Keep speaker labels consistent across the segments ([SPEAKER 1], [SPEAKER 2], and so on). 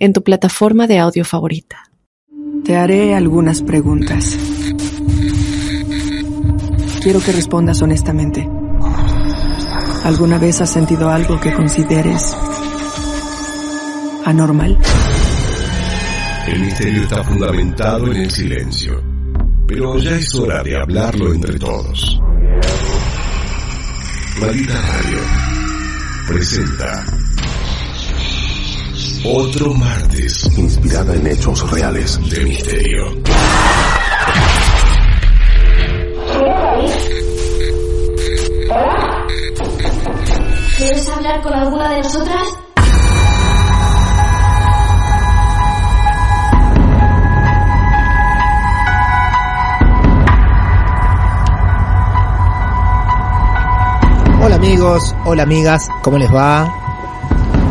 [SPEAKER 1] en tu plataforma de audio favorita.
[SPEAKER 2] Te haré algunas preguntas. Quiero que respondas honestamente. ¿Alguna vez has sentido algo que consideres anormal?
[SPEAKER 3] El misterio está fundamentado en el silencio, pero ya es hora de hablarlo entre todos. Maldita Radio presenta otro martes
[SPEAKER 4] inspirada en hechos reales.
[SPEAKER 3] de misterio.
[SPEAKER 5] ¿Quieres hablar con alguna de nosotras?
[SPEAKER 6] Hola amigos, hola amigas, ¿cómo les va?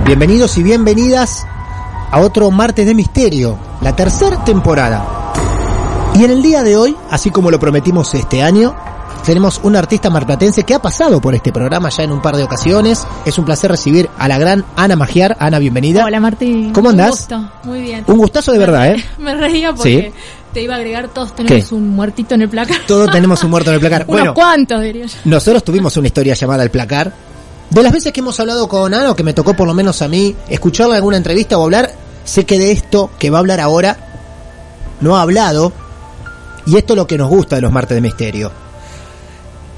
[SPEAKER 6] Bienvenidos y bienvenidas a otro martes de misterio, la tercera temporada. Y en el día de hoy, así como lo prometimos este año, tenemos un artista marplatense que ha pasado por este programa ya en un par de ocasiones. Es un placer recibir a la gran Ana Magiar. Ana, bienvenida.
[SPEAKER 7] Hola Martín.
[SPEAKER 6] ¿Cómo andás?
[SPEAKER 7] Un gusto. Muy bien.
[SPEAKER 6] Un gustazo de verdad, ¿eh?
[SPEAKER 7] Me reía porque te iba a agregar todos tenemos
[SPEAKER 6] ¿Qué?
[SPEAKER 7] un muertito en el placar.
[SPEAKER 6] Todos tenemos un muerto en el placar. Bueno,
[SPEAKER 7] cuantos, diría yo.
[SPEAKER 6] Nosotros tuvimos una historia llamada El Placar. De las veces que hemos hablado con Ana, o que me tocó por lo menos a mí, escucharla en alguna entrevista o hablar, sé que de esto que va a hablar ahora no ha hablado. Y esto es lo que nos gusta de los martes de misterio.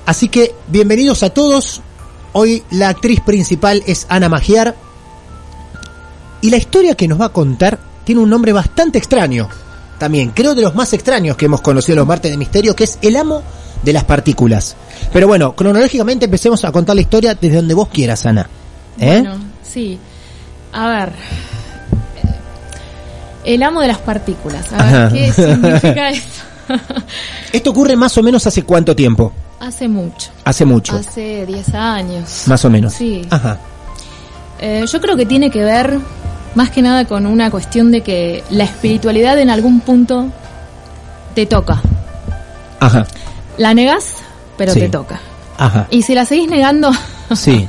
[SPEAKER 6] Así que, bienvenidos a todos. Hoy la actriz principal es Ana Magiar. Y la historia que nos va a contar tiene un nombre bastante extraño. También, creo de los más extraños que hemos conocido los martes de misterio, que es el amo de las partículas. Pero bueno, cronológicamente empecemos a contar la historia desde donde vos quieras, Ana. ¿Eh?
[SPEAKER 7] Bueno, sí. A ver. El amo de las partículas. A ver,
[SPEAKER 6] Ajá.
[SPEAKER 7] ¿qué significa eso?
[SPEAKER 6] Esto ocurre más o menos hace cuánto tiempo?
[SPEAKER 7] Hace mucho.
[SPEAKER 6] Hace mucho.
[SPEAKER 7] Hace 10 años.
[SPEAKER 6] Más o menos.
[SPEAKER 7] Sí.
[SPEAKER 6] Ajá.
[SPEAKER 7] Eh, yo creo que tiene que ver más que nada con una cuestión de que la espiritualidad en algún punto te toca.
[SPEAKER 6] Ajá.
[SPEAKER 7] La negás, pero
[SPEAKER 6] Sí.
[SPEAKER 7] te toca.
[SPEAKER 6] Ajá.
[SPEAKER 7] Y si la seguís negando,
[SPEAKER 6] Sí.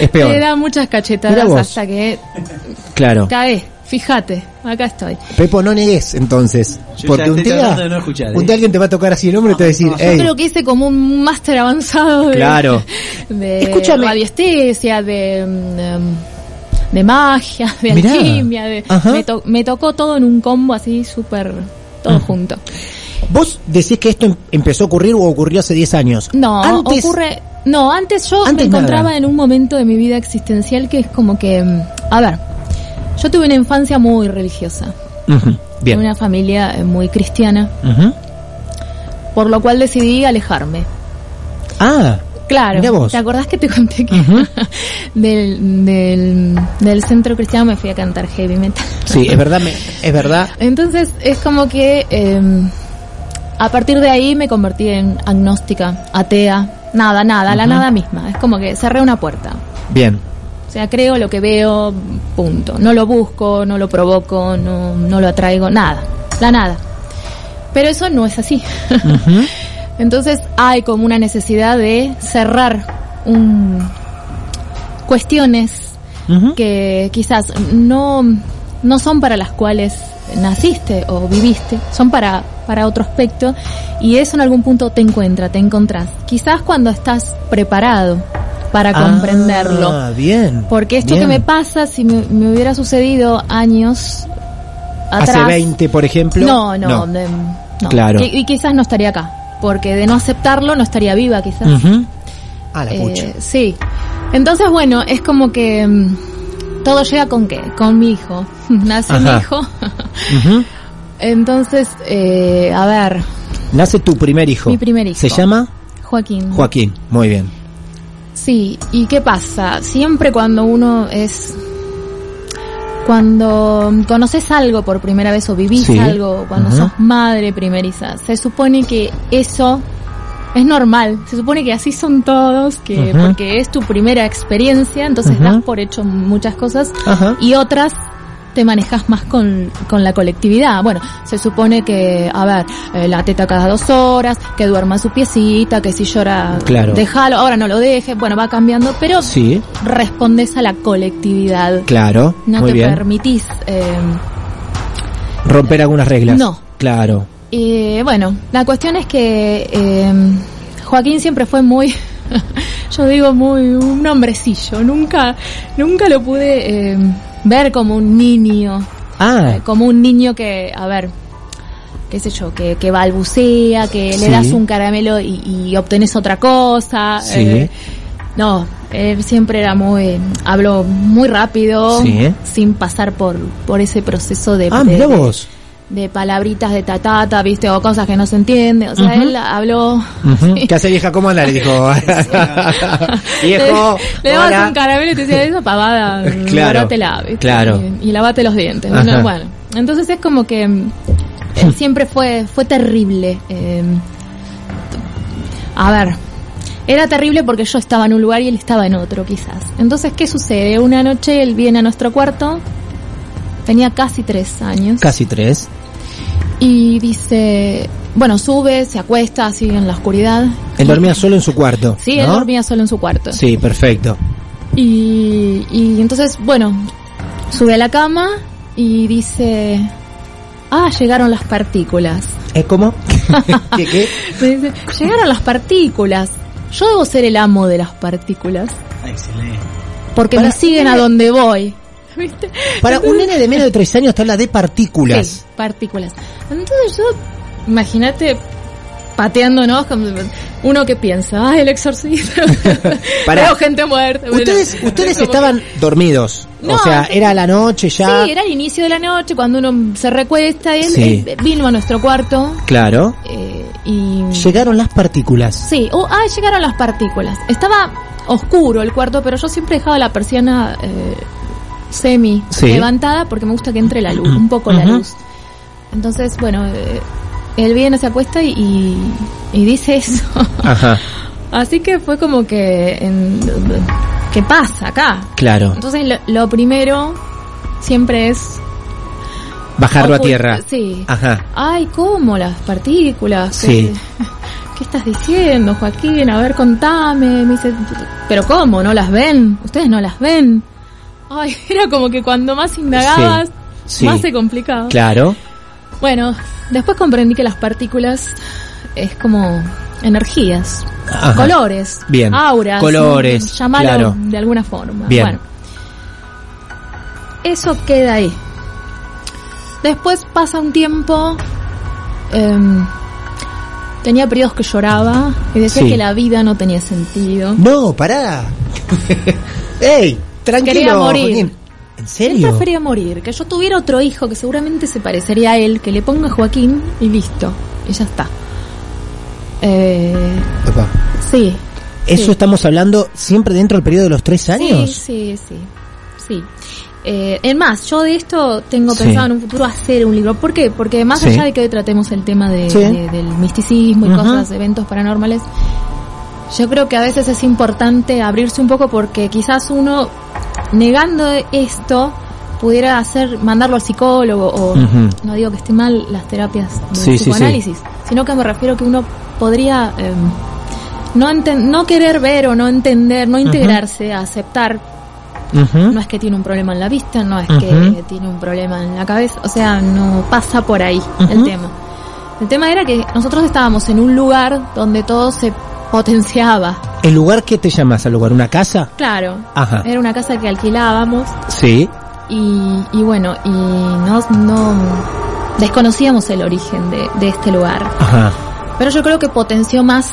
[SPEAKER 6] Es peor.
[SPEAKER 7] te da muchas cachetadas hasta que
[SPEAKER 6] Claro.
[SPEAKER 7] caes. Fíjate, acá estoy.
[SPEAKER 6] Pepo, no negues entonces.
[SPEAKER 8] Yo
[SPEAKER 6] porque un día,
[SPEAKER 8] no escuchar, ¿eh?
[SPEAKER 6] un día alguien te va a tocar así el hombro y te va a decir,
[SPEAKER 8] no,
[SPEAKER 7] Yo
[SPEAKER 6] "Ey,
[SPEAKER 7] creo que hice como un máster avanzado de,
[SPEAKER 6] Claro.
[SPEAKER 7] de
[SPEAKER 6] Escúchame.
[SPEAKER 7] radiestesia, de, mm, de magia, de
[SPEAKER 6] Mirá.
[SPEAKER 7] alquimia. De,
[SPEAKER 6] Ajá.
[SPEAKER 7] me, to- me tocó todo en un combo así súper, todo junto.
[SPEAKER 6] Vos decís que esto em- empezó a ocurrir o ocurrió hace 10 años.
[SPEAKER 7] No,
[SPEAKER 6] Antes,
[SPEAKER 7] ocurre. No, antes yo
[SPEAKER 6] Antes
[SPEAKER 7] me encontraba en un momento de mi vida existencial que es como que. mm, A ver, yo tuve una infancia muy religiosa.
[SPEAKER 6] Ujú, Bien.
[SPEAKER 7] Una familia eh, muy cristiana. Por lo cual decidí alejarme.
[SPEAKER 6] Ah,
[SPEAKER 7] Claro.
[SPEAKER 6] Vos.
[SPEAKER 7] ¿Te acordás que te conté que del, del, del centro cristiano me fui a cantar heavy metal?
[SPEAKER 6] sí, es verdad, me- es verdad.
[SPEAKER 7] Entonces es como que eh, a partir de ahí me convertí en agnóstica, atea, nada, nada, la nada misma. Es como que cerré una puerta.
[SPEAKER 6] Bien.
[SPEAKER 7] O sea, creo lo que veo, punto. No lo busco, no lo provoco, no, no lo atraigo, nada, la nada. Pero eso no es así. Entonces hay como una necesidad de cerrar un, cuestiones que quizás no, no son para las cuales naciste o viviste, son para, para otro aspecto y eso en algún punto te encuentra, te encontrás. Quizás cuando estás preparado para comprenderlo.
[SPEAKER 6] Ah, bien.
[SPEAKER 7] Porque esto
[SPEAKER 6] bien.
[SPEAKER 7] que me pasa, si me, me hubiera sucedido años atrás.
[SPEAKER 6] Hace 20, por ejemplo.
[SPEAKER 7] No, no, de- no.
[SPEAKER 6] Claro.
[SPEAKER 7] Y, y quizás no estaría acá. Porque de no aceptarlo no estaría viva, quizás.
[SPEAKER 6] Ah, la
[SPEAKER 7] Eh,
[SPEAKER 6] pucha.
[SPEAKER 7] sí. Entonces, bueno, es como que mm, todo llega con qué? Con mi hijo. Nace
[SPEAKER 6] Ajá.
[SPEAKER 7] mi hijo. Entonces, eh, a ver,
[SPEAKER 6] Nace tu primer hijo.
[SPEAKER 7] Mi primer hijo.
[SPEAKER 6] ¿Se llama?
[SPEAKER 7] Joaquín.
[SPEAKER 6] Joaquín. Muy bien.
[SPEAKER 7] Sí, ¿y qué pasa? Siempre cuando uno es cuando conoces algo por primera vez o vivís
[SPEAKER 6] Sí.
[SPEAKER 7] algo, cuando
[SPEAKER 6] Ajá.
[SPEAKER 7] sos madre primeriza, se supone que eso es normal. Se supone que así son todos, que porque es tu primera experiencia, entonces das por hecho muchas cosas y otras te manejas más con, con la colectividad. Bueno, se supone que, a ver, eh, la teta cada dos horas, que duerma su piecita, que si llora,
[SPEAKER 6] Claro.
[SPEAKER 7] déjalo, ahora no lo deje, bueno, va cambiando, pero
[SPEAKER 6] Sí,
[SPEAKER 7] respondes a la colectividad.
[SPEAKER 6] claro.
[SPEAKER 7] No
[SPEAKER 6] muy
[SPEAKER 7] te
[SPEAKER 6] bien.
[SPEAKER 7] permitís. eh,
[SPEAKER 6] Romper algunas reglas.
[SPEAKER 7] No.
[SPEAKER 6] Claro.
[SPEAKER 7] Y bueno, la cuestión es que eh, Joaquín siempre fue muy, yo digo muy un hombrecillo. Nunca, nunca lo pude eh, ver como un niño,
[SPEAKER 6] Ah,
[SPEAKER 7] eh, como un niño que, a ver, qué sé yo, que, que balbucea, que
[SPEAKER 6] Sí.
[SPEAKER 7] le das un caramelo y, y obtenés otra cosa.
[SPEAKER 6] Sí.
[SPEAKER 7] eh, no, él siempre era muy, habló muy rápido,
[SPEAKER 6] Sí.
[SPEAKER 7] sin pasar por, por ese proceso de,
[SPEAKER 6] ah,
[SPEAKER 7] de-
[SPEAKER 6] mira
[SPEAKER 7] de-
[SPEAKER 6] vos.
[SPEAKER 7] De palabritas de tatata, viste, o cosas que no se entienden. O sea, él habló.
[SPEAKER 6] Ujú. ¿Qué hace vieja? ¿Cómo anda? Le dijo. Viejo.
[SPEAKER 7] Le, le dabas un caramelo y te decía, esa pavada,
[SPEAKER 6] Claro,
[SPEAKER 7] guárdatela, ¿viste?
[SPEAKER 6] claro.
[SPEAKER 7] Y, y lavate los dientes. Bueno, bueno, entonces es como que mm, él siempre fue, fue terrible. eh, a ver, era terrible porque yo estaba en un lugar y él estaba en otro, quizás. Entonces, ¿qué sucede? Una noche él viene a nuestro cuarto, tenía casi tres años.
[SPEAKER 6] Casi tres.
[SPEAKER 7] Y dice, bueno, sube, se acuesta así en la oscuridad.
[SPEAKER 6] Él dormía solo en su cuarto.
[SPEAKER 7] Sí, él dormía solo en su cuarto.
[SPEAKER 6] Sí, perfecto.
[SPEAKER 7] Y, y entonces, bueno, sube a la cama y dice, ah, llegaron las partículas.
[SPEAKER 6] ¿Eh, cómo? ¿Qué, qué?
[SPEAKER 7] Dice, llegaron las partículas. Yo debo ser el amo de las partículas.
[SPEAKER 6] Excelente.
[SPEAKER 7] Porque
[SPEAKER 6] Para-
[SPEAKER 7] me siguen a donde voy. ¿Viste?
[SPEAKER 6] Para un nene de menos de tres años te habla de partículas.
[SPEAKER 7] Sí, partículas. Entonces yo, imagínate pateándonos, como uno que piensa, ay, el exorcista, veo gente muerta. Bueno,
[SPEAKER 6] Ustedes, estaban dormidos. o
[SPEAKER 7] No,
[SPEAKER 6] sea,
[SPEAKER 7] yo-
[SPEAKER 6] era la noche ya.
[SPEAKER 7] Sí, era el inicio de la noche, cuando uno se recuesta, él,
[SPEAKER 6] Sí.
[SPEAKER 7] él vino a nuestro cuarto
[SPEAKER 6] Claro.
[SPEAKER 7] eh, y...
[SPEAKER 6] Llegaron las partículas.
[SPEAKER 7] Sí, oh, ah, llegaron las partículas. Estaba oscuro el cuarto, pero yo siempre dejaba la persiana eh, semi
[SPEAKER 6] Sí.
[SPEAKER 7] levantada porque me gusta que entre la luz, un poco la luz. Entonces, bueno, eh, él viene, se acuesta y, y, y dice eso.
[SPEAKER 6] Ajá.
[SPEAKER 7] Así que fue como que... En, ¿Qué pasa acá?
[SPEAKER 6] Claro.
[SPEAKER 7] Entonces, lo, lo primero siempre es...
[SPEAKER 6] Bajarlo a tierra.
[SPEAKER 7] Sí.
[SPEAKER 6] Ajá.
[SPEAKER 7] Ay, ¿cómo? Las partículas.
[SPEAKER 6] Sí.
[SPEAKER 7] ¿Qué, qué estás diciendo, Joaquín? A ver, contame. Me dice, ¿pero cómo? ¿No las ven? ¿Ustedes no las ven? Ay, era como que cuando más indagabas,
[SPEAKER 6] Sí.
[SPEAKER 7] más se complicaba.
[SPEAKER 6] Claro.
[SPEAKER 7] Bueno, después comprendí que las partículas es como energías,
[SPEAKER 6] Ajá.
[SPEAKER 7] colores,
[SPEAKER 6] Bien.
[SPEAKER 7] auras,
[SPEAKER 6] Colores,
[SPEAKER 7] ¿no? llamalo
[SPEAKER 6] claro.
[SPEAKER 7] de alguna forma.
[SPEAKER 6] Bien.
[SPEAKER 7] Bueno, eso queda ahí. Después pasa un tiempo, em, tenía periodos que lloraba y decía
[SPEAKER 6] Sí.
[SPEAKER 7] que la vida no tenía sentido.
[SPEAKER 6] No, pará. ¡Ey! Tranquilo,
[SPEAKER 7] Quería morir.
[SPEAKER 6] Joaquín. ¿En
[SPEAKER 7] Él
[SPEAKER 6] serio?
[SPEAKER 7] prefería morir, que yo tuviera otro hijo que seguramente se parecería a él, que le ponga Joaquín y listo, y ya está. Eh,
[SPEAKER 6] Epa.
[SPEAKER 7] sí.
[SPEAKER 6] ¿Eso
[SPEAKER 7] sí.
[SPEAKER 6] estamos hablando siempre dentro del periodo de los tres años?
[SPEAKER 7] Sí, sí, sí. sí. Eh, es más, yo de esto tengo
[SPEAKER 6] Sí.
[SPEAKER 7] pensado en un futuro hacer un libro. ¿Por qué? Porque más allá de que hoy tratemos el tema de, del misticismo y cosas, eventos paranormales, yo creo que a veces es importante abrirse un poco porque quizás uno, negando esto, pudiera hacer, mandarlo al psicólogo o, no digo que esté mal las terapias de
[SPEAKER 6] Sí, sí, sí.
[SPEAKER 7] psicoanálisis, sino que me refiero que uno podría eh, no, enten- no querer ver o no entender, no integrarse, a aceptar
[SPEAKER 6] Ujú.
[SPEAKER 7] no es que tiene un problema en la vista, no es que tiene un problema en la cabeza, o sea, no pasa por ahí el tema. El tema era que nosotros estábamos en un lugar donde todo se potenciaba.
[SPEAKER 6] ¿El lugar que te llamas al lugar? ¿Una casa?
[SPEAKER 7] Claro,
[SPEAKER 6] Ajá.
[SPEAKER 7] era una casa que alquilábamos
[SPEAKER 6] Sí.
[SPEAKER 7] y, y bueno, y no, no desconocíamos el origen de, de este lugar.
[SPEAKER 6] Ajá.
[SPEAKER 7] Pero yo creo que potenció más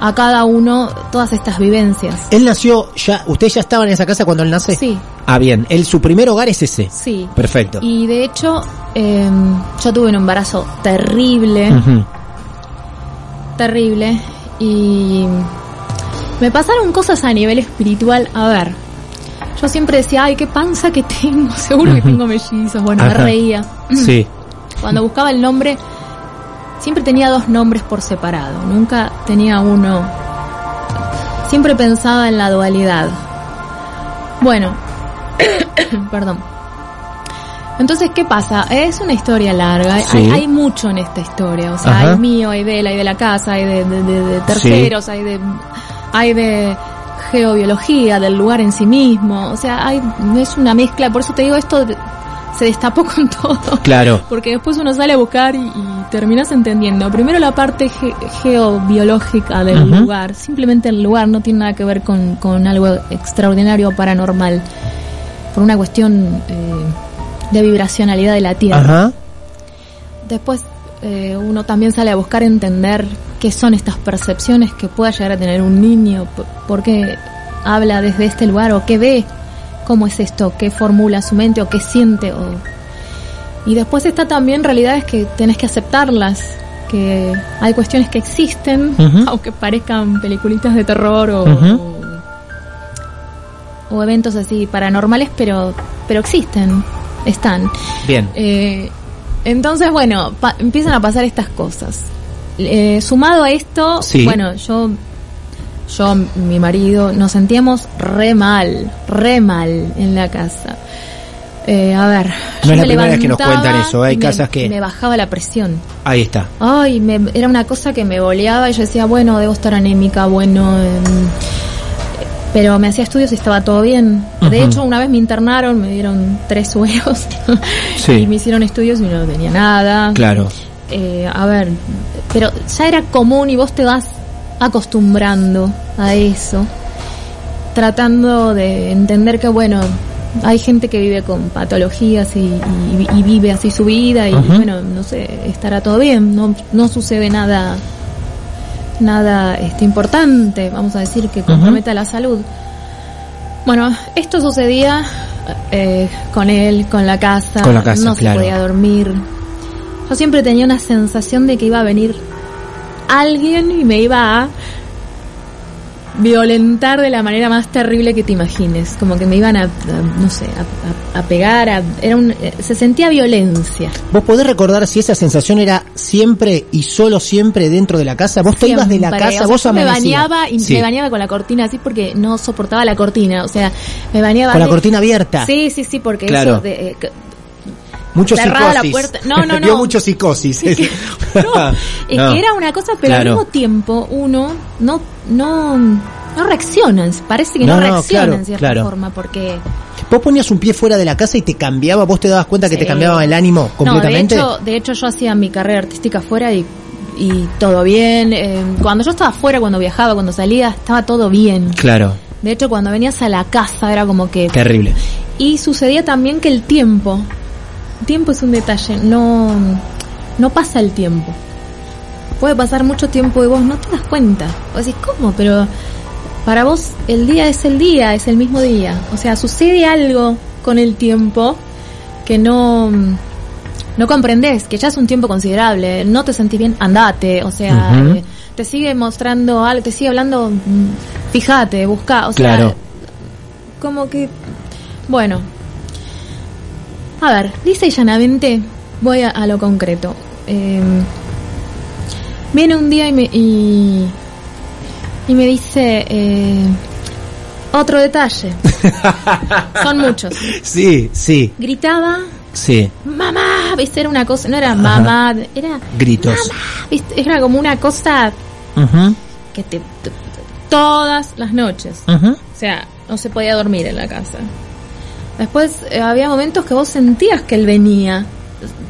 [SPEAKER 7] a cada uno todas estas vivencias.
[SPEAKER 6] Él nació ya, ¿ustedes ya estaban en esa casa cuando él nace?
[SPEAKER 7] Sí,
[SPEAKER 6] Ah, bien. Él, su primer hogar es ese.
[SPEAKER 7] sí.
[SPEAKER 6] Perfecto.
[SPEAKER 7] Y de hecho, eh, yo tuve un embarazo terrible, terrible, y me pasaron cosas a nivel espiritual. A ver, yo siempre decía, ay, qué panza que tengo, seguro que tengo mellizos. Bueno, me reía.
[SPEAKER 6] Sí.
[SPEAKER 7] Cuando buscaba el nombre, siempre tenía dos nombres por separado, nunca tenía uno. Siempre pensaba en la dualidad. Bueno, perdón. Entonces, ¿qué pasa? Es una historia larga, hay-
[SPEAKER 6] Sí.
[SPEAKER 7] hay, hay mucho en esta historia, o sea,
[SPEAKER 6] Ajá.
[SPEAKER 7] hay mío, hay de él, hay de la casa, hay de, de- de- de terceros, hay de hay de geobiología, del lugar en sí mismo, o sea, hay es una mezcla, por eso te digo esto se destapó con todo.
[SPEAKER 6] Claro.
[SPEAKER 7] Porque después uno sale a buscar y, y terminas entendiendo. Primero la parte ge- geobiológica del lugar. Simplemente el lugar no tiene nada que ver con, con algo extraordinario o paranormal. Por una cuestión eh, de vibracionalidad de la Tierra.
[SPEAKER 6] Ajá.
[SPEAKER 7] Después eh, uno también sale a buscar entender qué son estas percepciones que pueda llegar a tener un niño. por qué habla desde este lugar o qué ve. ¿Cómo es esto? ¿Qué formula su mente o qué siente? O... Y después está también realidades que tenés que aceptarlas. Que hay cuestiones que existen, aunque parezcan peliculitas de terror o, o eventos así paranormales, pero, pero existen, están.
[SPEAKER 6] Bien.
[SPEAKER 7] Eh, entonces, bueno, pa- empiezan a pasar estas cosas. Eh, sumado a esto,
[SPEAKER 6] Sí.
[SPEAKER 7] bueno, yo, yo, mi marido, nos sentíamos re mal, re mal en la casa. Eh, a ver,
[SPEAKER 6] No
[SPEAKER 7] yo
[SPEAKER 6] es la
[SPEAKER 7] me
[SPEAKER 6] primera vez que nos cuentan eso, hay
[SPEAKER 7] me-
[SPEAKER 6] casas que-
[SPEAKER 7] Me bajaba la presión.
[SPEAKER 6] Ahí está.
[SPEAKER 7] Ay, me, era una cosa que me boleaba y yo decía, bueno, debo estar anémica, bueno. em, pero me hacía estudios y estaba todo bien. De hecho, una vez me internaron, me dieron tres sueros
[SPEAKER 6] Sí.
[SPEAKER 7] y me hicieron estudios y no tenía nada.
[SPEAKER 6] Claro.
[SPEAKER 7] Eh, a ver, pero ya era común y vos te vas acostumbrando a eso, tratando de entender que, bueno, hay gente que vive con patologías y, y- y vive así su vida y, bueno, no sé, estará todo bien, no, no sucede nada nada este importante, vamos a decir, que comprometa la salud. Bueno, esto sucedía eh, con él, con la casa,
[SPEAKER 6] Con la casa,
[SPEAKER 7] no
[SPEAKER 6] claro.
[SPEAKER 7] se podía dormir. Yo siempre tenía una sensación de que iba a venir alguien y me iba a violentar de la manera más terrible que te imagines, como que me iban a, a, no sé, a, a- a pegar, a- era un, eh, se sentía violencia.
[SPEAKER 6] ¿Vos podés recordar si esa sensación era siempre y solo siempre dentro de la casa? ¿Vos te ibas de la casa?
[SPEAKER 7] O sea,
[SPEAKER 6] ¿Vos
[SPEAKER 7] yo me bañaba y
[SPEAKER 6] Sí.
[SPEAKER 7] me bañaba con la cortina así porque no soportaba la cortina, o sea, me bañaba
[SPEAKER 6] Con la cortina abierta.
[SPEAKER 7] Sí, sí, sí, porque
[SPEAKER 6] Claro.
[SPEAKER 7] eso de, eh, que-
[SPEAKER 6] Mucho
[SPEAKER 7] cerrada la puerta. No, no,
[SPEAKER 6] Vio
[SPEAKER 7] no.
[SPEAKER 6] mucho psicosis.
[SPEAKER 7] no, es
[SPEAKER 6] No.
[SPEAKER 7] que era una cosa, pero
[SPEAKER 6] Claro.
[SPEAKER 7] al mismo tiempo uno no no no reacciona, parece que no,
[SPEAKER 6] No, no,
[SPEAKER 7] reacciona
[SPEAKER 6] claro,
[SPEAKER 7] en cierta
[SPEAKER 6] claro.
[SPEAKER 7] forma porque
[SPEAKER 6] Vos ponías un pie fuera de la casa y te cambiaba, vos te dabas cuenta que te cambiaba el ánimo completamente.
[SPEAKER 7] No, de hecho, de hecho yo hacía mi carrera artística afuera y, y todo bien. Eh, cuando yo estaba afuera, cuando viajaba, cuando salía, estaba todo bien.
[SPEAKER 6] Claro,
[SPEAKER 7] De hecho, cuando venías a la casa era como que...
[SPEAKER 6] terrible.
[SPEAKER 7] Y sucedía también que el tiempo, tiempo es un detalle, no, no pasa el tiempo. Puede pasar mucho tiempo y vos no te das cuenta. Vos decís, ¿cómo? Pero para vos el día es el día, es el mismo día. O sea, sucede algo con el tiempo que no, no comprendés, que ya es un tiempo considerable. No te sentís bien, andate. O sea, eh, te sigue mostrando algo, te sigue hablando, mm, fíjate, busca. O sea,
[SPEAKER 6] Claro.
[SPEAKER 7] como que bueno a ver lisa y llanamente voy a, a lo concreto. Eh, viene un día y me y, y me dice eh, otro detalle. Son muchos.
[SPEAKER 6] Sí, sí,
[SPEAKER 7] gritaba
[SPEAKER 6] sí.
[SPEAKER 7] mamá viste era una cosa no era mamá era
[SPEAKER 6] Gritos.
[SPEAKER 7] mamá viste era como una cosa
[SPEAKER 6] Ujú,
[SPEAKER 7] que te, todas las noches.
[SPEAKER 6] Ujú.
[SPEAKER 7] O sea, no se podía dormir en la casa. Después eh, había momentos que vos sentías que él venía.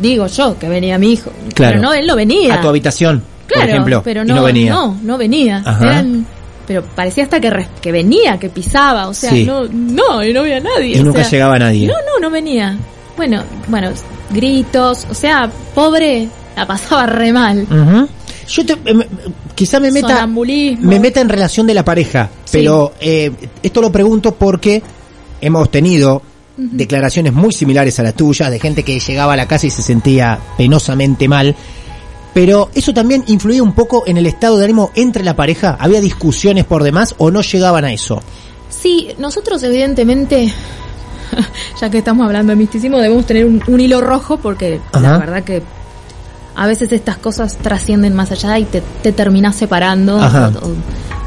[SPEAKER 7] Digo yo que venía mi hijo.
[SPEAKER 6] Claro.
[SPEAKER 7] Pero no, él no venía.
[SPEAKER 6] A tu habitación,
[SPEAKER 7] claro,
[SPEAKER 6] por ejemplo.
[SPEAKER 7] pero
[SPEAKER 6] y
[SPEAKER 7] no,
[SPEAKER 6] venía.
[SPEAKER 7] No, no venía.
[SPEAKER 6] Ajá.
[SPEAKER 7] Eran- pero parecía hasta que, res- que venía, que pisaba. O sea,
[SPEAKER 6] Sí.
[SPEAKER 7] no, no, y no había nadie.
[SPEAKER 6] Y
[SPEAKER 7] o
[SPEAKER 6] nunca
[SPEAKER 7] sea,
[SPEAKER 6] llegaba nadie.
[SPEAKER 7] No, no, no venía. Bueno, bueno, gritos. O sea, pobre, la pasaba re mal.
[SPEAKER 6] Ujú. Yo te, em, quizá me meta, me meta en relación de la pareja,
[SPEAKER 7] Sí.
[SPEAKER 6] pero eh, esto lo pregunto porque hemos tenido declaraciones muy similares a las tuyas de gente que llegaba a la casa y se sentía penosamente mal. Pero eso también influía un poco en el estado de ánimo entre la pareja. ¿Había discusiones por demás o no llegaban a eso?
[SPEAKER 7] Sí, nosotros evidentemente, ya que estamos hablando de misticismo, debemos tener un, un hilo rojo porque la verdad que a veces estas cosas trascienden más allá y te, te terminas separando
[SPEAKER 6] Ajá.
[SPEAKER 7] o, o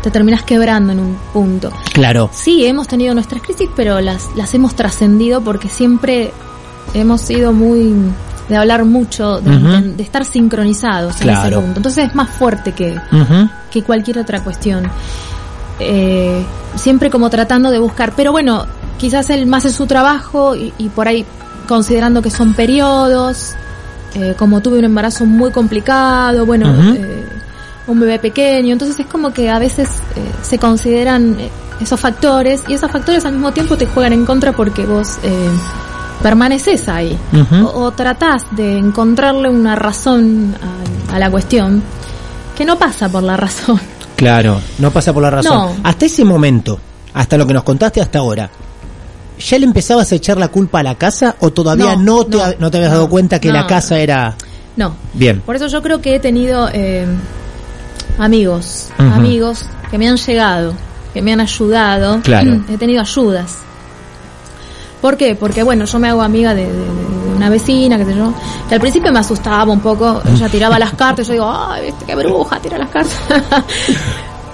[SPEAKER 7] te terminas quebrando en un punto.
[SPEAKER 6] Claro.
[SPEAKER 7] Sí, hemos tenido nuestras crisis, pero las, las hemos trascendido porque siempre hemos sido muy de hablar mucho, de,
[SPEAKER 6] Ujú.
[SPEAKER 7] de- de estar sincronizados en ese
[SPEAKER 6] Claro.
[SPEAKER 7] punto. Entonces es más fuerte que, que cualquier otra cuestión. Eh, siempre como tratando de buscar, pero bueno, quizás él más en su trabajo y, y por ahí considerando que son periodos, eh, como tuve un embarazo muy complicado, bueno, eh, un bebé pequeño, entonces es como que a veces eh, se consideran eh, esos factores y esos factores al mismo tiempo te juegan en contra porque vos eh, permaneces ahí o, o tratás de encontrarle una razón a, a la cuestión que no pasa por la razón.
[SPEAKER 6] Claro, no pasa por la razón.
[SPEAKER 7] No.
[SPEAKER 6] Hasta ese momento, hasta lo que nos contaste hasta ahora, ¿ya le empezabas a echar la culpa a la casa o todavía no,
[SPEAKER 7] No,
[SPEAKER 6] te,
[SPEAKER 7] no,
[SPEAKER 6] no te habías dado cuenta que la casa era...
[SPEAKER 7] No,
[SPEAKER 6] Bien.
[SPEAKER 7] Por eso yo creo que he tenido eh, amigos, amigos que me han llegado, que me han ayudado.
[SPEAKER 6] Claro.
[SPEAKER 7] He tenido ayudas. ¿Por qué? Porque bueno, yo me hago amiga de, de- de una vecina, qué sé yo, que al principio me asustaba un poco, ella tiraba las cartas, yo digo, ay, viste qué bruja, tira las cartas.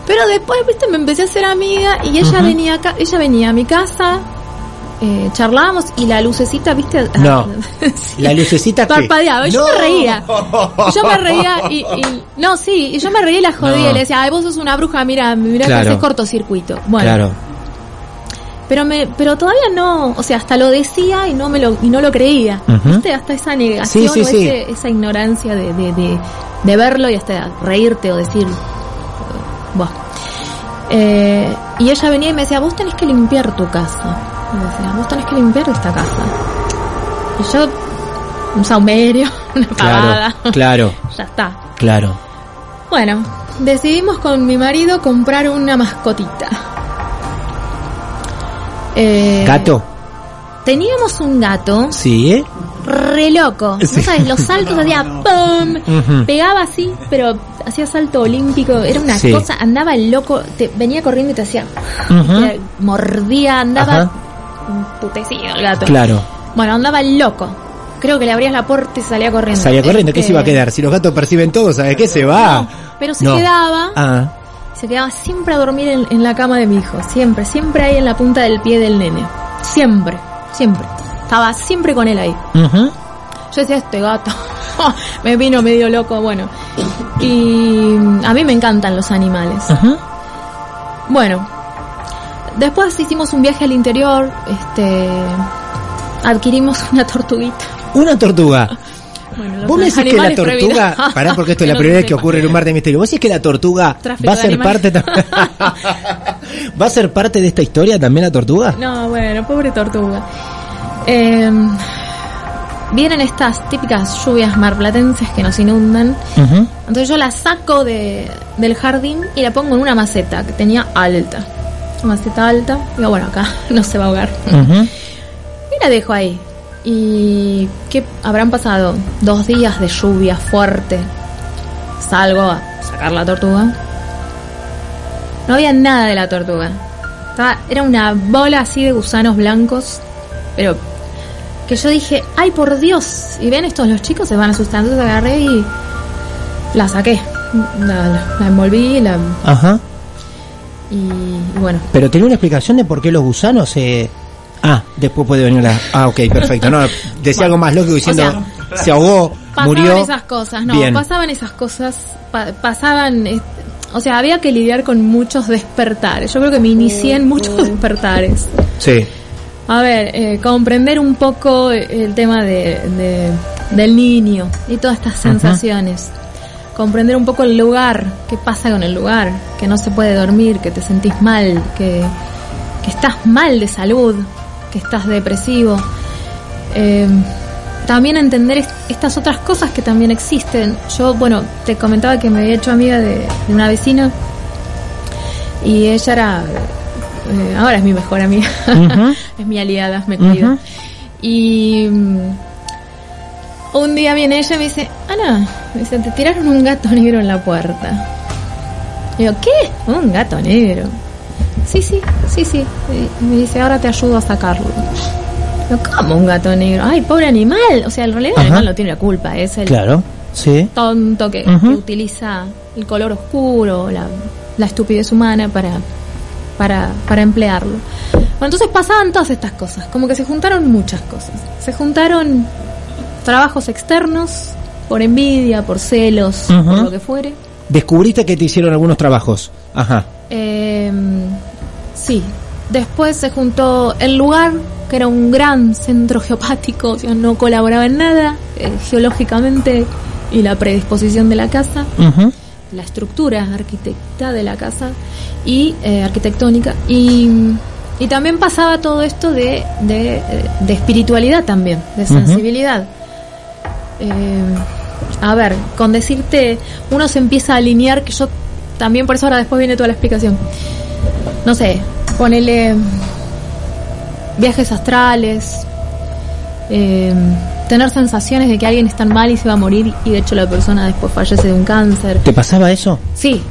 [SPEAKER 7] Pero después, viste, me empecé a hacer amiga y ella venía acá, ella venía a mi casa, eh, charlábamos y la lucecita, viste,
[SPEAKER 6] No.
[SPEAKER 7] Sí.
[SPEAKER 6] La lucecita.
[SPEAKER 7] Parpadeaba, y yo me reía. Yo me reía y, y- no, sí, y yo me reía y la jodía
[SPEAKER 6] No.
[SPEAKER 7] y le decía, ay, vos sos una bruja, mira, mira
[SPEAKER 6] Claro.
[SPEAKER 7] que haces cortocircuito. Bueno,
[SPEAKER 6] Claro.
[SPEAKER 7] pero me, pero todavía no, o sea, hasta lo decía y no me lo, y no lo creía. ¿Viste? Hasta esa negación
[SPEAKER 6] Sí, sí,
[SPEAKER 7] o ese- esa ignorancia de, de, de, de verlo y hasta reírte o decir. Eh, y ella venía y me decía, vos tenés que limpiar tu casa. Me decía, vos tenés que limpiar esta casa. Y yo, un saumerio, una pavada.
[SPEAKER 6] Claro, claro,
[SPEAKER 7] ya está.
[SPEAKER 6] claro.
[SPEAKER 7] Bueno, decidimos con mi marido comprar una mascotita. Eh,
[SPEAKER 6] ¿Gato?
[SPEAKER 7] Teníamos un gato
[SPEAKER 6] Sí, ¿eh?
[SPEAKER 7] re loco.
[SPEAKER 6] Sí.
[SPEAKER 7] ¿No sabes? Los saltos hacía ¡pum! Pegaba así, pero hacía salto olímpico. Era una
[SPEAKER 6] Sí.
[SPEAKER 7] cosa, andaba loco. Te, venía corriendo y te hacía. Te mordía, andaba
[SPEAKER 6] Ajá.
[SPEAKER 7] Putecido el gato.
[SPEAKER 6] Claro.
[SPEAKER 7] Bueno, andaba loco. Creo que le abrías la puerta y salía corriendo.
[SPEAKER 6] Salía corriendo, ¿qué
[SPEAKER 7] Este,
[SPEAKER 6] se iba a quedar? Si los gatos perciben todo, ¿sabes qué? Se va.
[SPEAKER 7] No, pero se
[SPEAKER 6] No.
[SPEAKER 7] quedaba.
[SPEAKER 6] Ah,
[SPEAKER 7] Se quedaba siempre a dormir en, en la cama de mi hijo. Siempre, siempre ahí en la punta del pie del nene. Siempre, siempre. Estaba siempre con él ahí. Yo decía, este gato. me vino medio loco, bueno. Y a mí me encantan los animales. Bueno, después hicimos un viaje al interior. Este. Adquirimos una tortuguita.
[SPEAKER 6] Una tortuga.
[SPEAKER 7] Bueno,
[SPEAKER 6] Vos me decís que la tortuga, pará porque esto es la
[SPEAKER 7] no
[SPEAKER 6] primera vez que ocurre en un mar de misterio. Vos decís que la tortuga
[SPEAKER 7] Tráfico
[SPEAKER 6] va a ser parte va a ser parte de esta historia también la tortuga.
[SPEAKER 7] No, bueno, pobre tortuga. Eh, vienen estas típicas lluvias marplatenses que nos inundan. Entonces yo la saco de, del jardín y la pongo en una maceta que tenía alta. Maceta alta. Digo, bueno, acá no se va a ahogar. Y la dejo ahí. Y que habrán pasado dos días de lluvia fuerte. Salgo a sacar la tortuga. No había nada de la tortuga. Estaba, era una bola así de gusanos blancos. Pero que yo dije, ay por Dios. Y ven estos los chicos se van asustando. Entonces agarré y la saqué. La, la- la envolví la,
[SPEAKER 6] Ajá.
[SPEAKER 7] Y, y bueno.
[SPEAKER 6] Pero tenía una explicación de por qué los gusanos se... Ah, después puede venir la... Ah, ok, perfecto. No, decía algo más lógico diciendo, se ahogó,
[SPEAKER 7] Pasaban
[SPEAKER 6] murió.
[SPEAKER 7] esas cosas, no,
[SPEAKER 6] Bien.
[SPEAKER 7] pasaban esas cosas, pa- pasaban, eh, o sea, había que lidiar con muchos despertares. Yo creo que me inicié en muchos despertares.
[SPEAKER 6] Sí.
[SPEAKER 7] A ver, eh, comprender un poco el tema de, de- del niño y todas estas sensaciones. Comprender un poco el lugar, qué pasa con el lugar, que no se puede dormir, que te sentís mal, que, que estás mal de salud, que estás depresivo. Eh, también entender est- estas otras cosas que también existen. Yo, bueno, te comentaba que me había hecho amiga de, de una vecina y ella era, eh, ahora es mi mejor amiga, es mi aliada, me cuida.
[SPEAKER 6] Ujú.
[SPEAKER 7] Y mm, un día viene ella y me dice, Ana, me dice, te tiraron un gato negro en la puerta. Y digo, ¿qué? Un gato negro. sí, sí, sí, sí. Y me dice, ahora te ayudo a sacarlo. Yo, ¿Cómo un gato negro? Ay, pobre animal. O sea, en realidad el animal no tiene la culpa, es el
[SPEAKER 6] Claro, sí.
[SPEAKER 7] tonto que, que utiliza el color oscuro, la, la estupidez humana para, para, para emplearlo. Bueno, entonces pasaban todas estas cosas, como que se juntaron muchas cosas. Se juntaron trabajos externos, por envidia, por celos, por lo que fuere.
[SPEAKER 6] Descubriste que te hicieron algunos trabajos. Ajá.
[SPEAKER 7] Eh, sí, después se juntó el lugar, que era un gran centro geopático, o sea, no colaboraba en nada, eh, geológicamente, y la predisposición de la casa, la estructura arquitecta de la casa y eh, arquitectónica. Y, y también pasaba todo esto de, de, eh, de espiritualidad también, de sensibilidad. Eh, a ver, con decirte, uno se empieza a alinear, que yo también por eso ahora después viene toda la explicación. No sé, ponele viajes astrales, eh, tener sensaciones de que alguien está mal y se va a morir y de hecho la persona después fallece de un cáncer.
[SPEAKER 6] ¿Te pasaba eso?
[SPEAKER 7] Sí.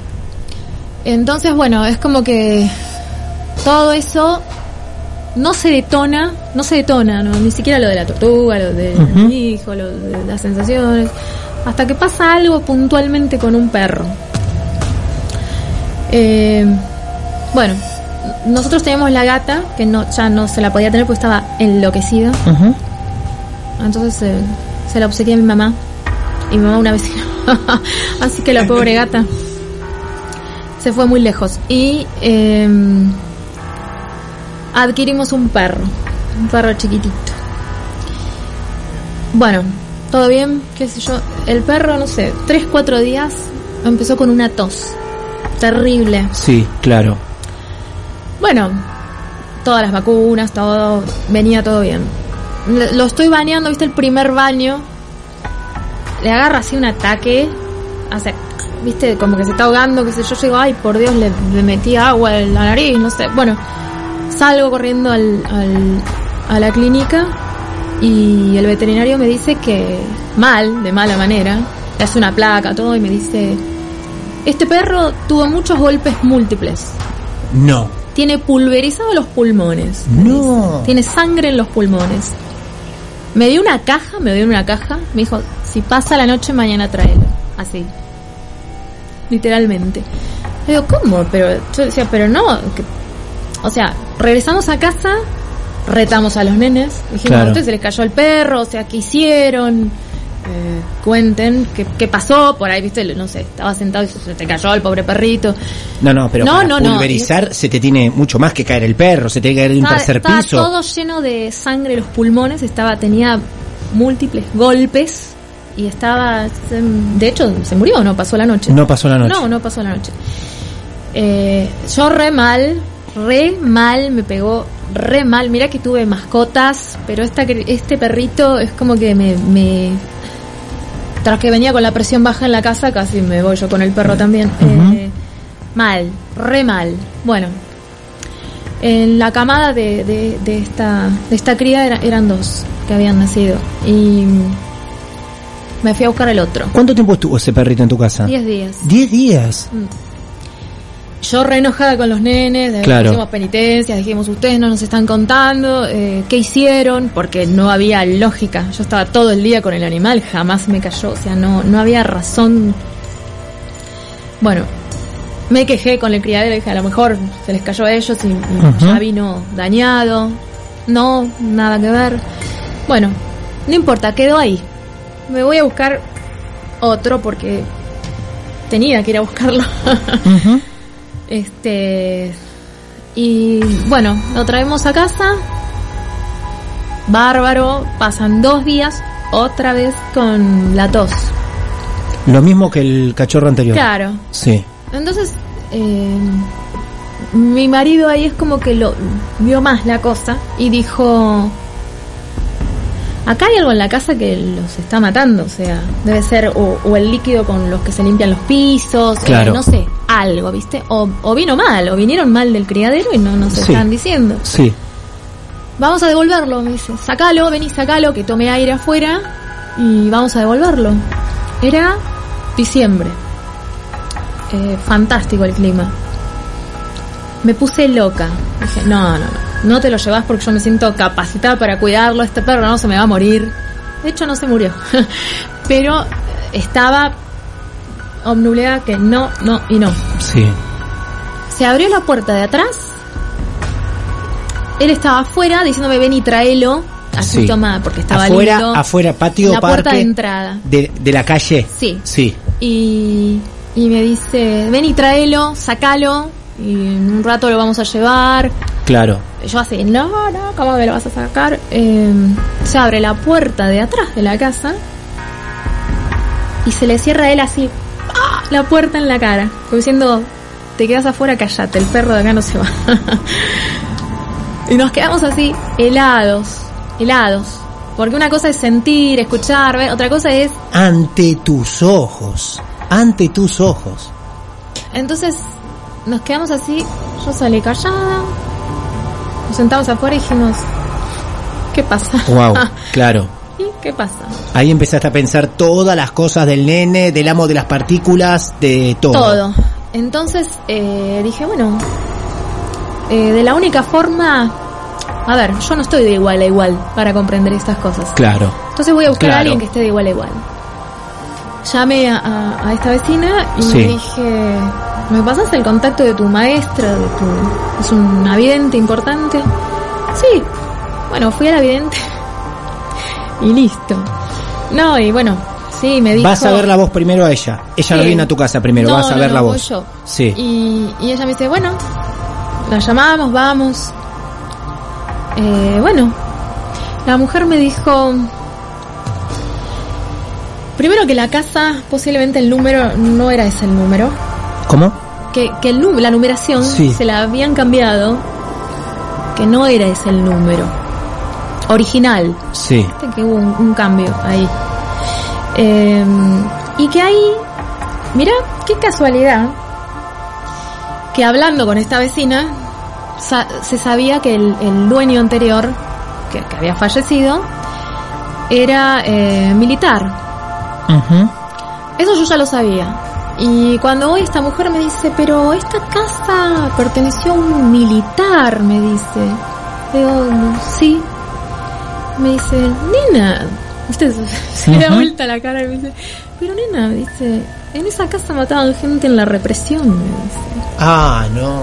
[SPEAKER 7] Entonces, bueno, es como que todo eso no se detona, no se detona, ¿no? ni siquiera lo de la tortuga, lo de
[SPEAKER 6] Ujú.
[SPEAKER 7] mi hijo, lo de las sensaciones, hasta que pasa algo puntualmente con un perro. Eh, bueno, nosotros teníamos la gata, que no, ya no se la podía tener porque estaba enloquecida. Entonces eh, se la obsequié a mi mamá y mi mamá una vecina. Así que la pobre gata se fue muy lejos. Y eh, adquirimos un perro, un perro chiquitito. Bueno, todo bien, qué sé yo. El perro, no sé, tres, cuatro días empezó con una tos terrible.
[SPEAKER 6] Sí, claro.
[SPEAKER 7] Bueno, todas las vacunas, todo, venía todo bien. Lo estoy bañando, viste el primer baño. Le agarra así un ataque. Hace, viste, como que se está ahogando, que sé yo. Yo digo, ay, por Dios, le, le metí agua en la nariz, no sé. Bueno, salgo corriendo al, al- a la clínica y el veterinario me dice que mal, de mala manera, le hace una placa, todo, y me dice, este perro tuvo muchos golpes múltiples
[SPEAKER 6] No.
[SPEAKER 7] tiene pulverizado los pulmones.
[SPEAKER 6] No.
[SPEAKER 7] dice. Tiene sangre en los pulmones. Me dio una caja, me dio una caja. Me dijo, si pasa la noche, mañana tráelo. Así. Literalmente. Le digo, ¿cómo? Pero yo decía, pero no. que- O sea, regresamos a casa, retamos a los nenes. Dijimos,
[SPEAKER 6] Claro.
[SPEAKER 7] a ustedes se les cayó el perro, o sea, ¿qué hicieron? Eh, cuenten qué, qué pasó por ahí, viste, no sé, estaba sentado y se te cayó el pobre perrito.
[SPEAKER 6] No, no, pero
[SPEAKER 7] No,
[SPEAKER 6] para
[SPEAKER 7] no, no.
[SPEAKER 6] pulverizar se te tiene mucho más que caer el perro, se te tiene que caer de un
[SPEAKER 7] Estaba,
[SPEAKER 6] tercer
[SPEAKER 7] estaba
[SPEAKER 6] piso.
[SPEAKER 7] todo lleno de sangre los pulmones, estaba tenía múltiples golpes y estaba de hecho se murió o no pasó la noche.
[SPEAKER 6] No pasó la noche.
[SPEAKER 7] No, no pasó la noche. Eh, yo re mal, re mal, me pegó re mal. Mira que tuve mascotas, pero esta este perrito es como que me, me tras que venía con la presión baja en la casa, casi me voy yo con el perro también. Eh, mal, re mal. Bueno, en la camada de, de, de esta de esta cría era- eran dos que habían nacido y me fui a buscar el otro.
[SPEAKER 6] ¿Cuánto tiempo estuvo ese perrito en tu casa?
[SPEAKER 7] Diez días.
[SPEAKER 6] Diez días.
[SPEAKER 7] Yo re enojada con los nenes, de-
[SPEAKER 6] Claro.
[SPEAKER 7] hicimos penitencias, dijimos, ustedes no nos están contando eh, qué hicieron, porque no había lógica. Yo estaba todo el día con el animal, jamás me cayó, o sea, no, no había razón. Bueno, me quejé con el criadero, dije, a lo mejor se les cayó a ellos y, ya vino dañado. No, nada que ver. Bueno, no importa, quedó ahí. Me voy a buscar otro porque tenía que ir a buscarlo. Este. Y bueno, lo traemos a casa. Bárbaro. Pasan dos días otra vez con la tos.
[SPEAKER 6] Lo mismo que el cachorro anterior.
[SPEAKER 7] Claro.
[SPEAKER 6] Sí.
[SPEAKER 7] Entonces, eh, mi marido ahí es como que lo vio más la cosa y dijo: Acá hay algo en la casa que los está matando, o sea, debe ser o, o el líquido con los que se limpian los pisos, eh,
[SPEAKER 6] Claro.
[SPEAKER 7] no sé, algo, ¿viste? O, o vino mal, o vinieron mal del criadero y no nos
[SPEAKER 6] Sí.
[SPEAKER 7] están diciendo.
[SPEAKER 6] Sí.
[SPEAKER 7] Vamos a devolverlo, me dice. Sacalo, vení, sacalo, que tome aire afuera y vamos a devolverlo. Era diciembre. Eh, fantástico el clima. me puse loca. Dije, no, no, no, no te lo llevas porque yo me siento capacitada para cuidarlo, este perro no se me va a morir. De hecho, no se murió. Pero estaba obnubilada que no, no y no.
[SPEAKER 6] Sí.
[SPEAKER 7] Se abrió la puerta de atrás. Él estaba afuera diciéndome ven y tráelo. Así
[SPEAKER 6] Sí.
[SPEAKER 7] toma, porque estaba
[SPEAKER 6] afuera,
[SPEAKER 7] lindo.
[SPEAKER 6] afuera, patio,
[SPEAKER 7] la
[SPEAKER 6] parque.
[SPEAKER 7] puerta de entrada.
[SPEAKER 6] De, de la calle.
[SPEAKER 7] Sí.
[SPEAKER 6] Sí.
[SPEAKER 7] Y, y me dice, ven y tráelo, sacalo. Y en un rato lo vamos a llevar.
[SPEAKER 6] Claro.
[SPEAKER 7] Yo así, no, no, ¿cómo me lo vas a sacar? Eh, se abre la puerta de atrás de la casa y se le cierra a él así ¡ah! la puerta en la cara, como diciendo, te quedas afuera, callate, el perro de acá no se va. y nos quedamos así, helados, helados. Porque una cosa es sentir, escuchar, ver, otra cosa es...
[SPEAKER 6] Ante tus ojos. Ante tus ojos.
[SPEAKER 7] Entonces nos quedamos así, yo salí callada, nos sentamos afuera y dijimos, ¿qué pasa?
[SPEAKER 6] Wow. claro.
[SPEAKER 7] ¿Y qué pasa?
[SPEAKER 6] Ahí empezaste a pensar todas las cosas del nene, del amo de las partículas, de todo.
[SPEAKER 7] Todo. Entonces eh, dije, bueno, eh, de la única forma... A ver, yo no estoy de igual a igual para comprender estas cosas.
[SPEAKER 6] Claro.
[SPEAKER 7] Entonces voy a buscar a alguien que esté de igual a igual. Llamé a, a- a esta vecina y
[SPEAKER 6] Sí.
[SPEAKER 7] le dije, ¿me pasas el contacto de tu maestra? De tu, es una vidente importante. Sí. Bueno, fui a la vidente y listo. No, y bueno, sí, me dijo...
[SPEAKER 6] Vas a verla vos primero a ella. Ella no
[SPEAKER 7] Sí.
[SPEAKER 6] viene a tu casa primero,
[SPEAKER 7] No,
[SPEAKER 6] vas a
[SPEAKER 7] no,
[SPEAKER 6] verla
[SPEAKER 7] no,
[SPEAKER 6] vos.
[SPEAKER 7] voy yo.
[SPEAKER 6] Sí.
[SPEAKER 7] Y, y ella me dice, bueno, la llamamos, vamos. Eh, bueno, la mujer me dijo, primero que la casa, posiblemente el número no era ese el número,
[SPEAKER 6] ¿Cómo?
[SPEAKER 7] Que, que el, la numeración
[SPEAKER 6] Sí.
[SPEAKER 7] se la habían cambiado, que no era ese el número original.
[SPEAKER 6] Sí.
[SPEAKER 7] Que hubo un, un cambio ahí. Eh, y que ahí, mira, qué casualidad, que hablando con esta vecina, sa- se sabía que el, el dueño anterior, que, que había fallecido, era eh, militar. Eso yo ya lo sabía. Y cuando hoy esta mujer me dice, pero esta casa perteneció a un militar, me dice. Digo, sí. Me dice, nena, usted se da vuelta la cara y me dice, pero nena, me dice, en esa casa mataban gente en la represión, me dice.
[SPEAKER 6] Ah, no.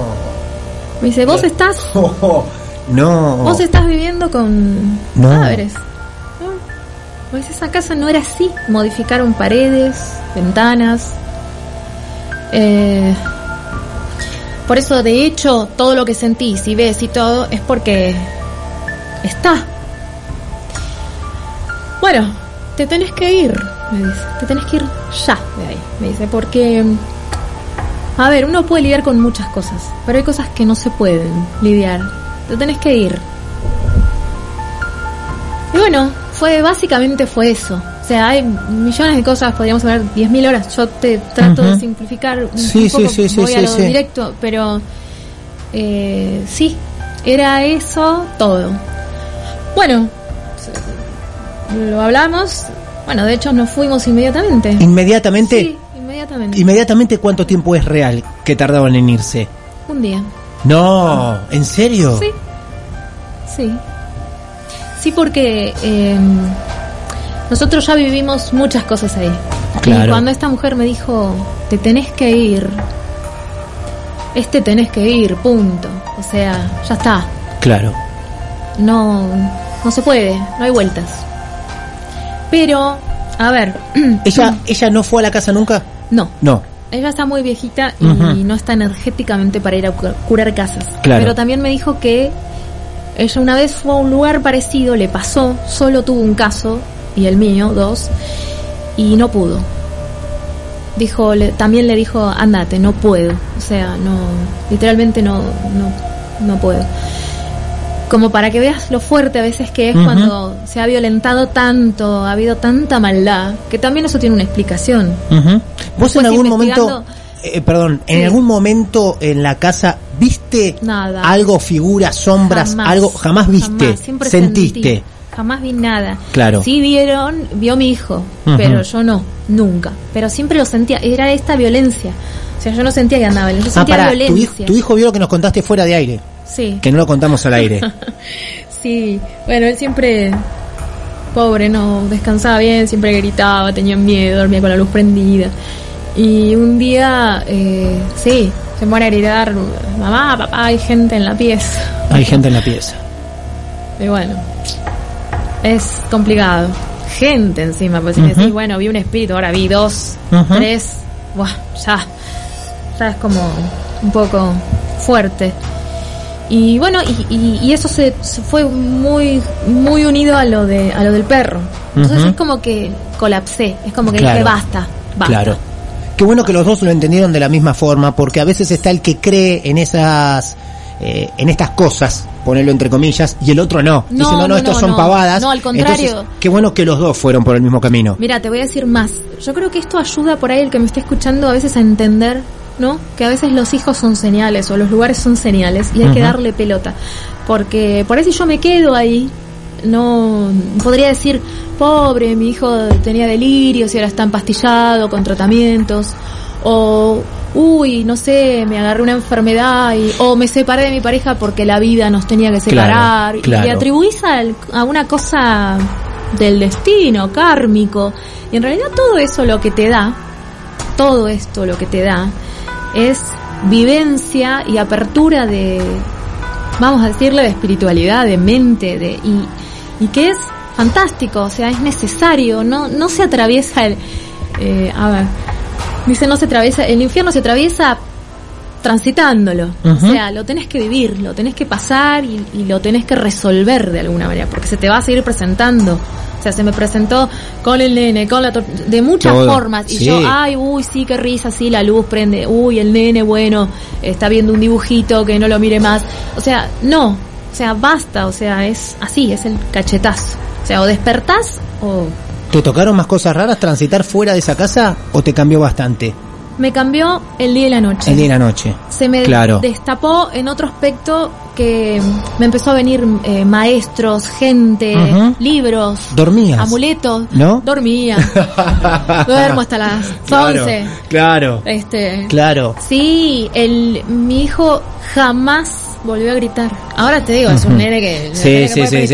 [SPEAKER 7] Me dice, vos estás,
[SPEAKER 6] no.
[SPEAKER 7] vos estás viviendo con
[SPEAKER 6] No.
[SPEAKER 7] cadáveres. ¿no? Pues esa casa no era así. Modificaron paredes, ventanas. Eh, por eso, de hecho, todo lo que sentís y ves y todo es porque está. Bueno, te tenés que ir, me dice. Te tenés que ir ya de ahí, me dice. Porque, a ver, uno puede lidiar con muchas cosas, pero hay cosas que no se pueden lidiar. Te tenés que ir. Y bueno, fue básicamente fue eso. O sea, hay millones de cosas, podríamos hablar 10.000 horas. Yo te trato de simplificar un,
[SPEAKER 6] Sí,
[SPEAKER 7] un
[SPEAKER 6] sí,
[SPEAKER 7] poco,
[SPEAKER 6] sí, sí,
[SPEAKER 7] voy a
[SPEAKER 6] sí,
[SPEAKER 7] lo
[SPEAKER 6] sí.
[SPEAKER 7] directo, pero eh, sí, era eso todo. Bueno, lo hablamos. Bueno, de hecho nos fuimos inmediatamente.
[SPEAKER 6] Inmediatamente.
[SPEAKER 7] Sí, inmediatamente.
[SPEAKER 6] Inmediatamente, ¿cuánto tiempo es real que tardaban en irse?
[SPEAKER 7] Un día.
[SPEAKER 6] No, ¿en serio?
[SPEAKER 7] Sí. Sí. Sí, porque eh, nosotros ya vivimos muchas cosas ahí.
[SPEAKER 6] Claro.
[SPEAKER 7] Y cuando esta mujer me dijo, te tenés que ir, este tenés que ir, punto. O sea, ya está.
[SPEAKER 6] Claro.
[SPEAKER 7] No, no se puede, no hay vueltas. Pero, a ver,
[SPEAKER 6] ¿Ella, ¿Ella no fue a la casa nunca?
[SPEAKER 7] no.
[SPEAKER 6] No.
[SPEAKER 7] Ella está muy viejita y no está energéticamente para ir a cu- curar casas.
[SPEAKER 6] Claro.
[SPEAKER 7] Pero también me dijo que ella una vez fue a un lugar parecido, le pasó, solo tuvo un caso, y el mío, dos, y no pudo. Dijo, le- también le dijo, andate, no puedo. O sea, no, literalmente no, no, no puedo. Como para que veas lo fuerte a veces que es cuando se ha violentado tanto, ha habido tanta maldad, que también eso tiene una explicación.
[SPEAKER 6] ¿Vos en algún momento, eh, perdón, en
[SPEAKER 7] Sí.
[SPEAKER 6] algún momento en la casa viste
[SPEAKER 7] Nada.
[SPEAKER 6] algo, figuras, sombras,
[SPEAKER 7] Jamás.
[SPEAKER 6] algo, jamás viste,
[SPEAKER 7] Jamás,
[SPEAKER 6] sentiste?
[SPEAKER 7] sentí. Jamás vi nada.
[SPEAKER 6] Claro.
[SPEAKER 7] Sí vieron, vio mi hijo, pero yo no, nunca. Pero siempre lo sentía, era esta violencia. O sea, yo no sentía que andaba, yo
[SPEAKER 6] Ah,
[SPEAKER 7] sentía
[SPEAKER 6] pará, tu hijo,
[SPEAKER 7] violencia.
[SPEAKER 6] tu hijo vio lo que nos contaste fuera de aire,
[SPEAKER 7] Sí.
[SPEAKER 6] que no lo contamos al aire.
[SPEAKER 7] Sí, bueno, él siempre, pobre, no descansaba bien, siempre gritaba, tenía miedo, dormía con la luz prendida. Y un día, eh, sí, se pone a gritar, mamá, papá, hay gente en la pieza.
[SPEAKER 6] Hay gente en la pieza.
[SPEAKER 7] Y bueno, es complicado. Gente encima, pues si me
[SPEAKER 6] Ujú.
[SPEAKER 7] decís, bueno, vi un espíritu, ahora vi dos, tres, buah, ya, ya es como un poco fuerte. Y bueno, y, y- y eso se, se fue muy muy unido a lo de a lo del perro. Entonces es como que colapsé, es como que
[SPEAKER 6] Claro.
[SPEAKER 7] dije basta, basta.
[SPEAKER 6] Claro. Qué bueno que los dos lo entendieron de la misma forma, porque a veces está el que cree en esas, eh, en estas cosas, ponerlo entre comillas, y el otro no.
[SPEAKER 7] No,
[SPEAKER 6] Dice, no, no,
[SPEAKER 7] no,
[SPEAKER 6] estos son pavadas.
[SPEAKER 7] No, al contrario.
[SPEAKER 6] Entonces, qué bueno que los dos fueron por el mismo camino.
[SPEAKER 7] Mira, te voy a decir más. Yo creo que esto ayuda por ahí el que me esté escuchando a veces a entender, ¿no? Que a veces los hijos son señales o los lugares son señales y hay que darle pelota. Porque por ahí si yo me quedo ahí, no podría decir, pobre, mi hijo tenía delirios y ahora está empastillado con tratamientos. O, uy, no sé, me agarré una enfermedad y, o me separé de mi pareja porque la vida nos tenía que
[SPEAKER 6] Claro,
[SPEAKER 7] separar. Y le atribuís al- a una cosa del destino, kármico. Y en realidad todo eso lo que te da, todo esto lo que te da, es vivencia y apertura de, vamos a decirle, de espiritualidad, de mente, de, y, y que es fantástico, o sea, es necesario, no, no se atraviesa el, eh, a ver, dice no se atraviesa, el infierno se atraviesa transitándolo, o sea, lo tenés que vivir, lo tenés que pasar y, y lo tenés que resolver de alguna manera, porque se te va a seguir presentando. O sea, se me presentó con el nene, con la de muchas
[SPEAKER 6] Todo,
[SPEAKER 7] formas. Y
[SPEAKER 6] sí.
[SPEAKER 7] yo, ay, uy, sí, qué risa, sí, la luz prende. Uy, el nene, bueno, está viendo un dibujito, que no lo mire más. O sea, no. O sea, basta. O sea, es así, es el cachetazo. O sea, o despertás o
[SPEAKER 6] ¿Te tocaron más cosas raras transitar fuera de esa casa o te cambió bastante?
[SPEAKER 7] me cambió el día y la noche.
[SPEAKER 6] El día y la noche.
[SPEAKER 7] se me
[SPEAKER 6] Claro.
[SPEAKER 7] destapó en otro aspecto que me empezó a venir eh, maestros, gente, libros,
[SPEAKER 6] ¿Dormías?
[SPEAKER 7] amuletos.
[SPEAKER 6] ¿No?
[SPEAKER 7] Dormía. Duermo hasta las
[SPEAKER 6] Claro,
[SPEAKER 7] 11.
[SPEAKER 6] Claro.
[SPEAKER 7] Este,
[SPEAKER 6] Claro.
[SPEAKER 7] Sí, el, mi hijo jamás volvió a gritar. Ahora te digo, es un nene que,
[SPEAKER 6] Sí,
[SPEAKER 7] que
[SPEAKER 6] sí, sí,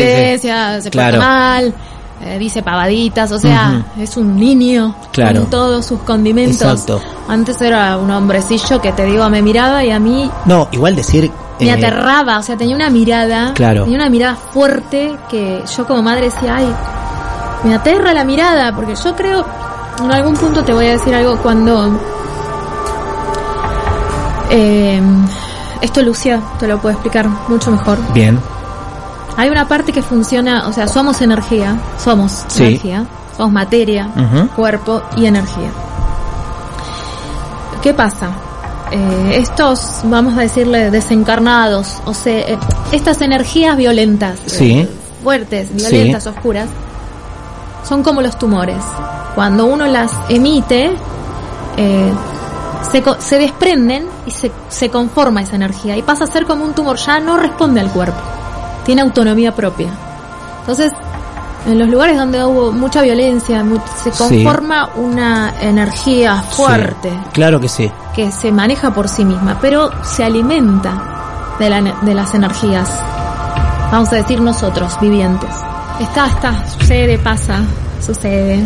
[SPEAKER 7] se
[SPEAKER 6] Claro.
[SPEAKER 7] mal, eh, dice pavaditas, o sea, es un niño
[SPEAKER 6] Claro.
[SPEAKER 7] con todos sus condimentos.
[SPEAKER 6] Exacto.
[SPEAKER 7] Antes era un hombrecillo que te digo, me miraba y a mí
[SPEAKER 6] No, igual decir...
[SPEAKER 7] me
[SPEAKER 6] eh,
[SPEAKER 7] aterraba, o sea, tenía una mirada,
[SPEAKER 6] Claro.
[SPEAKER 7] tenía una mirada fuerte que yo como madre decía, ay, me aterra la mirada, porque yo creo, en algún punto te voy a decir algo cuando eh, esto Lucia te lo puede explicar mucho mejor.
[SPEAKER 6] Bien.
[SPEAKER 7] Hay una parte que funciona, o sea, somos energía, somos
[SPEAKER 6] Sí.
[SPEAKER 7] energía, somos materia, cuerpo y energía. ¿Qué pasa? Eh, estos, vamos a decirle, desencarnados, o sea, eh, estas energías violentas,
[SPEAKER 6] Sí.
[SPEAKER 7] eh, fuertes, violentas, oscuras, son como los tumores. Cuando uno las emite, eh, se, se desprenden y se, se conforma esa energía y pasa a ser como un tumor, ya no responde al cuerpo, tiene autonomía propia. Entonces, en los lugares donde hubo mucha violencia, se
[SPEAKER 6] Sí.
[SPEAKER 7] conforma una energía fuerte
[SPEAKER 6] Sí, claro que sí.
[SPEAKER 7] que se maneja por sí misma, pero se alimenta de, la de las energías, vamos a decir nosotros, vivientes. Está, está, sucede, pasa, sucede.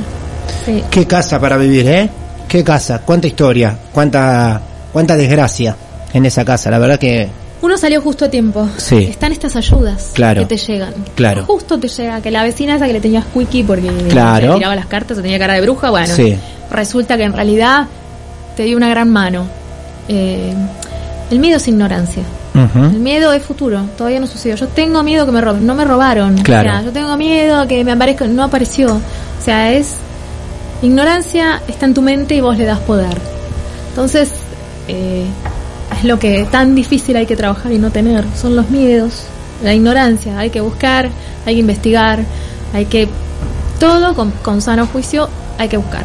[SPEAKER 7] Sí.
[SPEAKER 6] Qué casa para vivir, ¿eh? Qué casa, cuánta historia, cuánta, cuánta desgracia en esa casa. La verdad que,
[SPEAKER 7] Uno salió justo a tiempo.
[SPEAKER 6] Sí.
[SPEAKER 7] Están estas ayudas
[SPEAKER 6] Claro.
[SPEAKER 7] que te llegan.
[SPEAKER 6] Claro.
[SPEAKER 7] Justo te llega, que la vecina esa que le tenía squeaky porque
[SPEAKER 6] Claro.
[SPEAKER 7] le tiraba las cartas o tenía cara de bruja, bueno,
[SPEAKER 6] Sí.
[SPEAKER 7] resulta que en realidad te dio una gran mano. Eh, el miedo es ignorancia. El miedo es futuro, todavía no sucedió. Yo tengo miedo que me roben, no me robaron.
[SPEAKER 6] Claro.
[SPEAKER 7] O sea, yo tengo miedo que me aparezca, no apareció. O sea, es ignorancia está en tu mente y vos le das poder. Entonces, eh, es lo que tan difícil hay que trabajar y no tener, son los miedos, la ignorancia, hay que buscar, hay que investigar, hay que todo con, con sano juicio hay que buscar.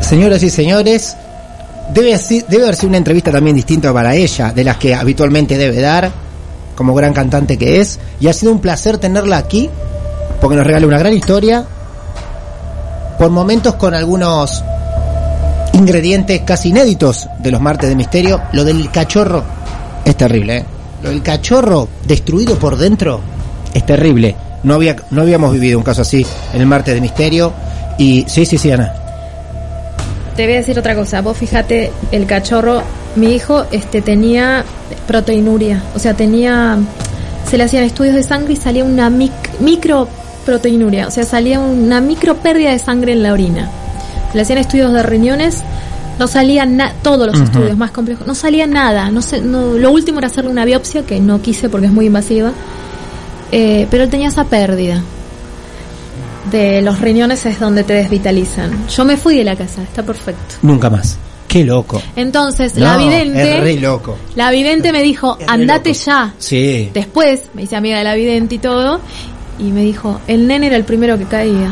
[SPEAKER 6] Señoras y señores, debe, debe haber sido una entrevista también distinta para ella, de las que habitualmente debe dar, como gran cantante que es, y ha sido un placer tenerla aquí, porque nos regala una gran historia, por momentos con algunos ingredientes casi inéditos de los martes de misterio. Lo del cachorro es terrible, ¿eh? Lo del cachorro destruido por dentro es terrible. No, había, no habíamos vivido un caso así en el martes de misterio. Y sí, sí, sí, Ana.
[SPEAKER 7] Te voy a decir otra cosa. Vos fíjate, el cachorro, mi hijo, este, tenía proteinuria. O sea, tenía. Se le hacían estudios de sangre y salía una mic- micro proteinuria. O sea, salía una micro pérdida de sangre en la orina. Se le hacían estudios de riñones. No salían todos los estudios más complejos. No salía nada. No sé, no, lo último era hacerle una biopsia que no quise porque es muy invasiva. Eh, pero él tenía esa pérdida de los riñones es donde te desvitalizan. Yo me fui de la casa, está perfecto.
[SPEAKER 6] Nunca más. Qué loco.
[SPEAKER 7] Entonces, la vidente,
[SPEAKER 6] Es re loco.
[SPEAKER 7] la vidente me dijo, andate ya.
[SPEAKER 6] Sí.
[SPEAKER 7] Después me hice amiga de la vidente y todo, y me dijo, el nene era el primero que caía.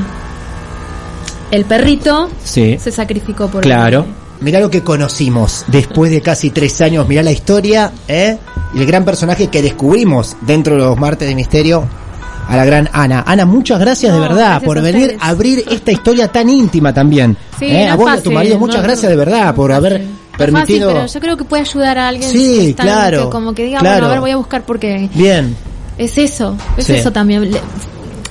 [SPEAKER 7] El perrito
[SPEAKER 6] Sí.
[SPEAKER 7] se sacrificó por
[SPEAKER 6] Claro.
[SPEAKER 7] el.
[SPEAKER 6] Mirá lo que conocimos después de casi tres años. Mirá la historia, ¿eh? Y el gran personaje que descubrimos dentro de los martes de misterio. A la gran Ana. Ana, muchas gracias
[SPEAKER 7] No,
[SPEAKER 6] de verdad
[SPEAKER 7] gracias
[SPEAKER 6] por
[SPEAKER 7] a
[SPEAKER 6] venir a abrir esta historia tan íntima también.
[SPEAKER 7] Sí,
[SPEAKER 6] ¿eh?
[SPEAKER 7] no
[SPEAKER 6] A
[SPEAKER 7] es
[SPEAKER 6] vos y a tu marido, muchas
[SPEAKER 7] no-
[SPEAKER 6] gracias de verdad
[SPEAKER 7] no
[SPEAKER 6] por haber
[SPEAKER 7] fácil. No es
[SPEAKER 6] permitido.
[SPEAKER 7] fácil, pero yo creo que puede ayudar a alguien
[SPEAKER 6] Sí, claro,
[SPEAKER 7] que como que diga,
[SPEAKER 6] claro.
[SPEAKER 7] bueno, a ver, voy a buscar porque
[SPEAKER 6] Bien,
[SPEAKER 7] es eso, es
[SPEAKER 6] Sí.
[SPEAKER 7] eso también.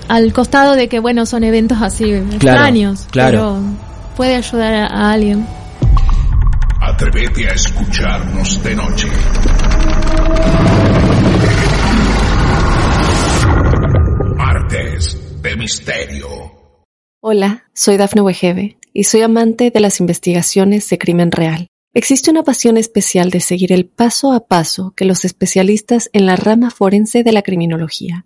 [SPEAKER 7] Al costado de que, bueno, son eventos así extraños,
[SPEAKER 6] claro.
[SPEAKER 7] pero puede ayudar a, a alguien.
[SPEAKER 3] Atrévete a escucharnos de noche. Martes de Misterio.
[SPEAKER 1] Hola, soy Dafne Wegebe y soy amante de las investigaciones de crimen real. Existe una pasión especial de seguir el paso a paso que los especialistas en la rama forense de la criminología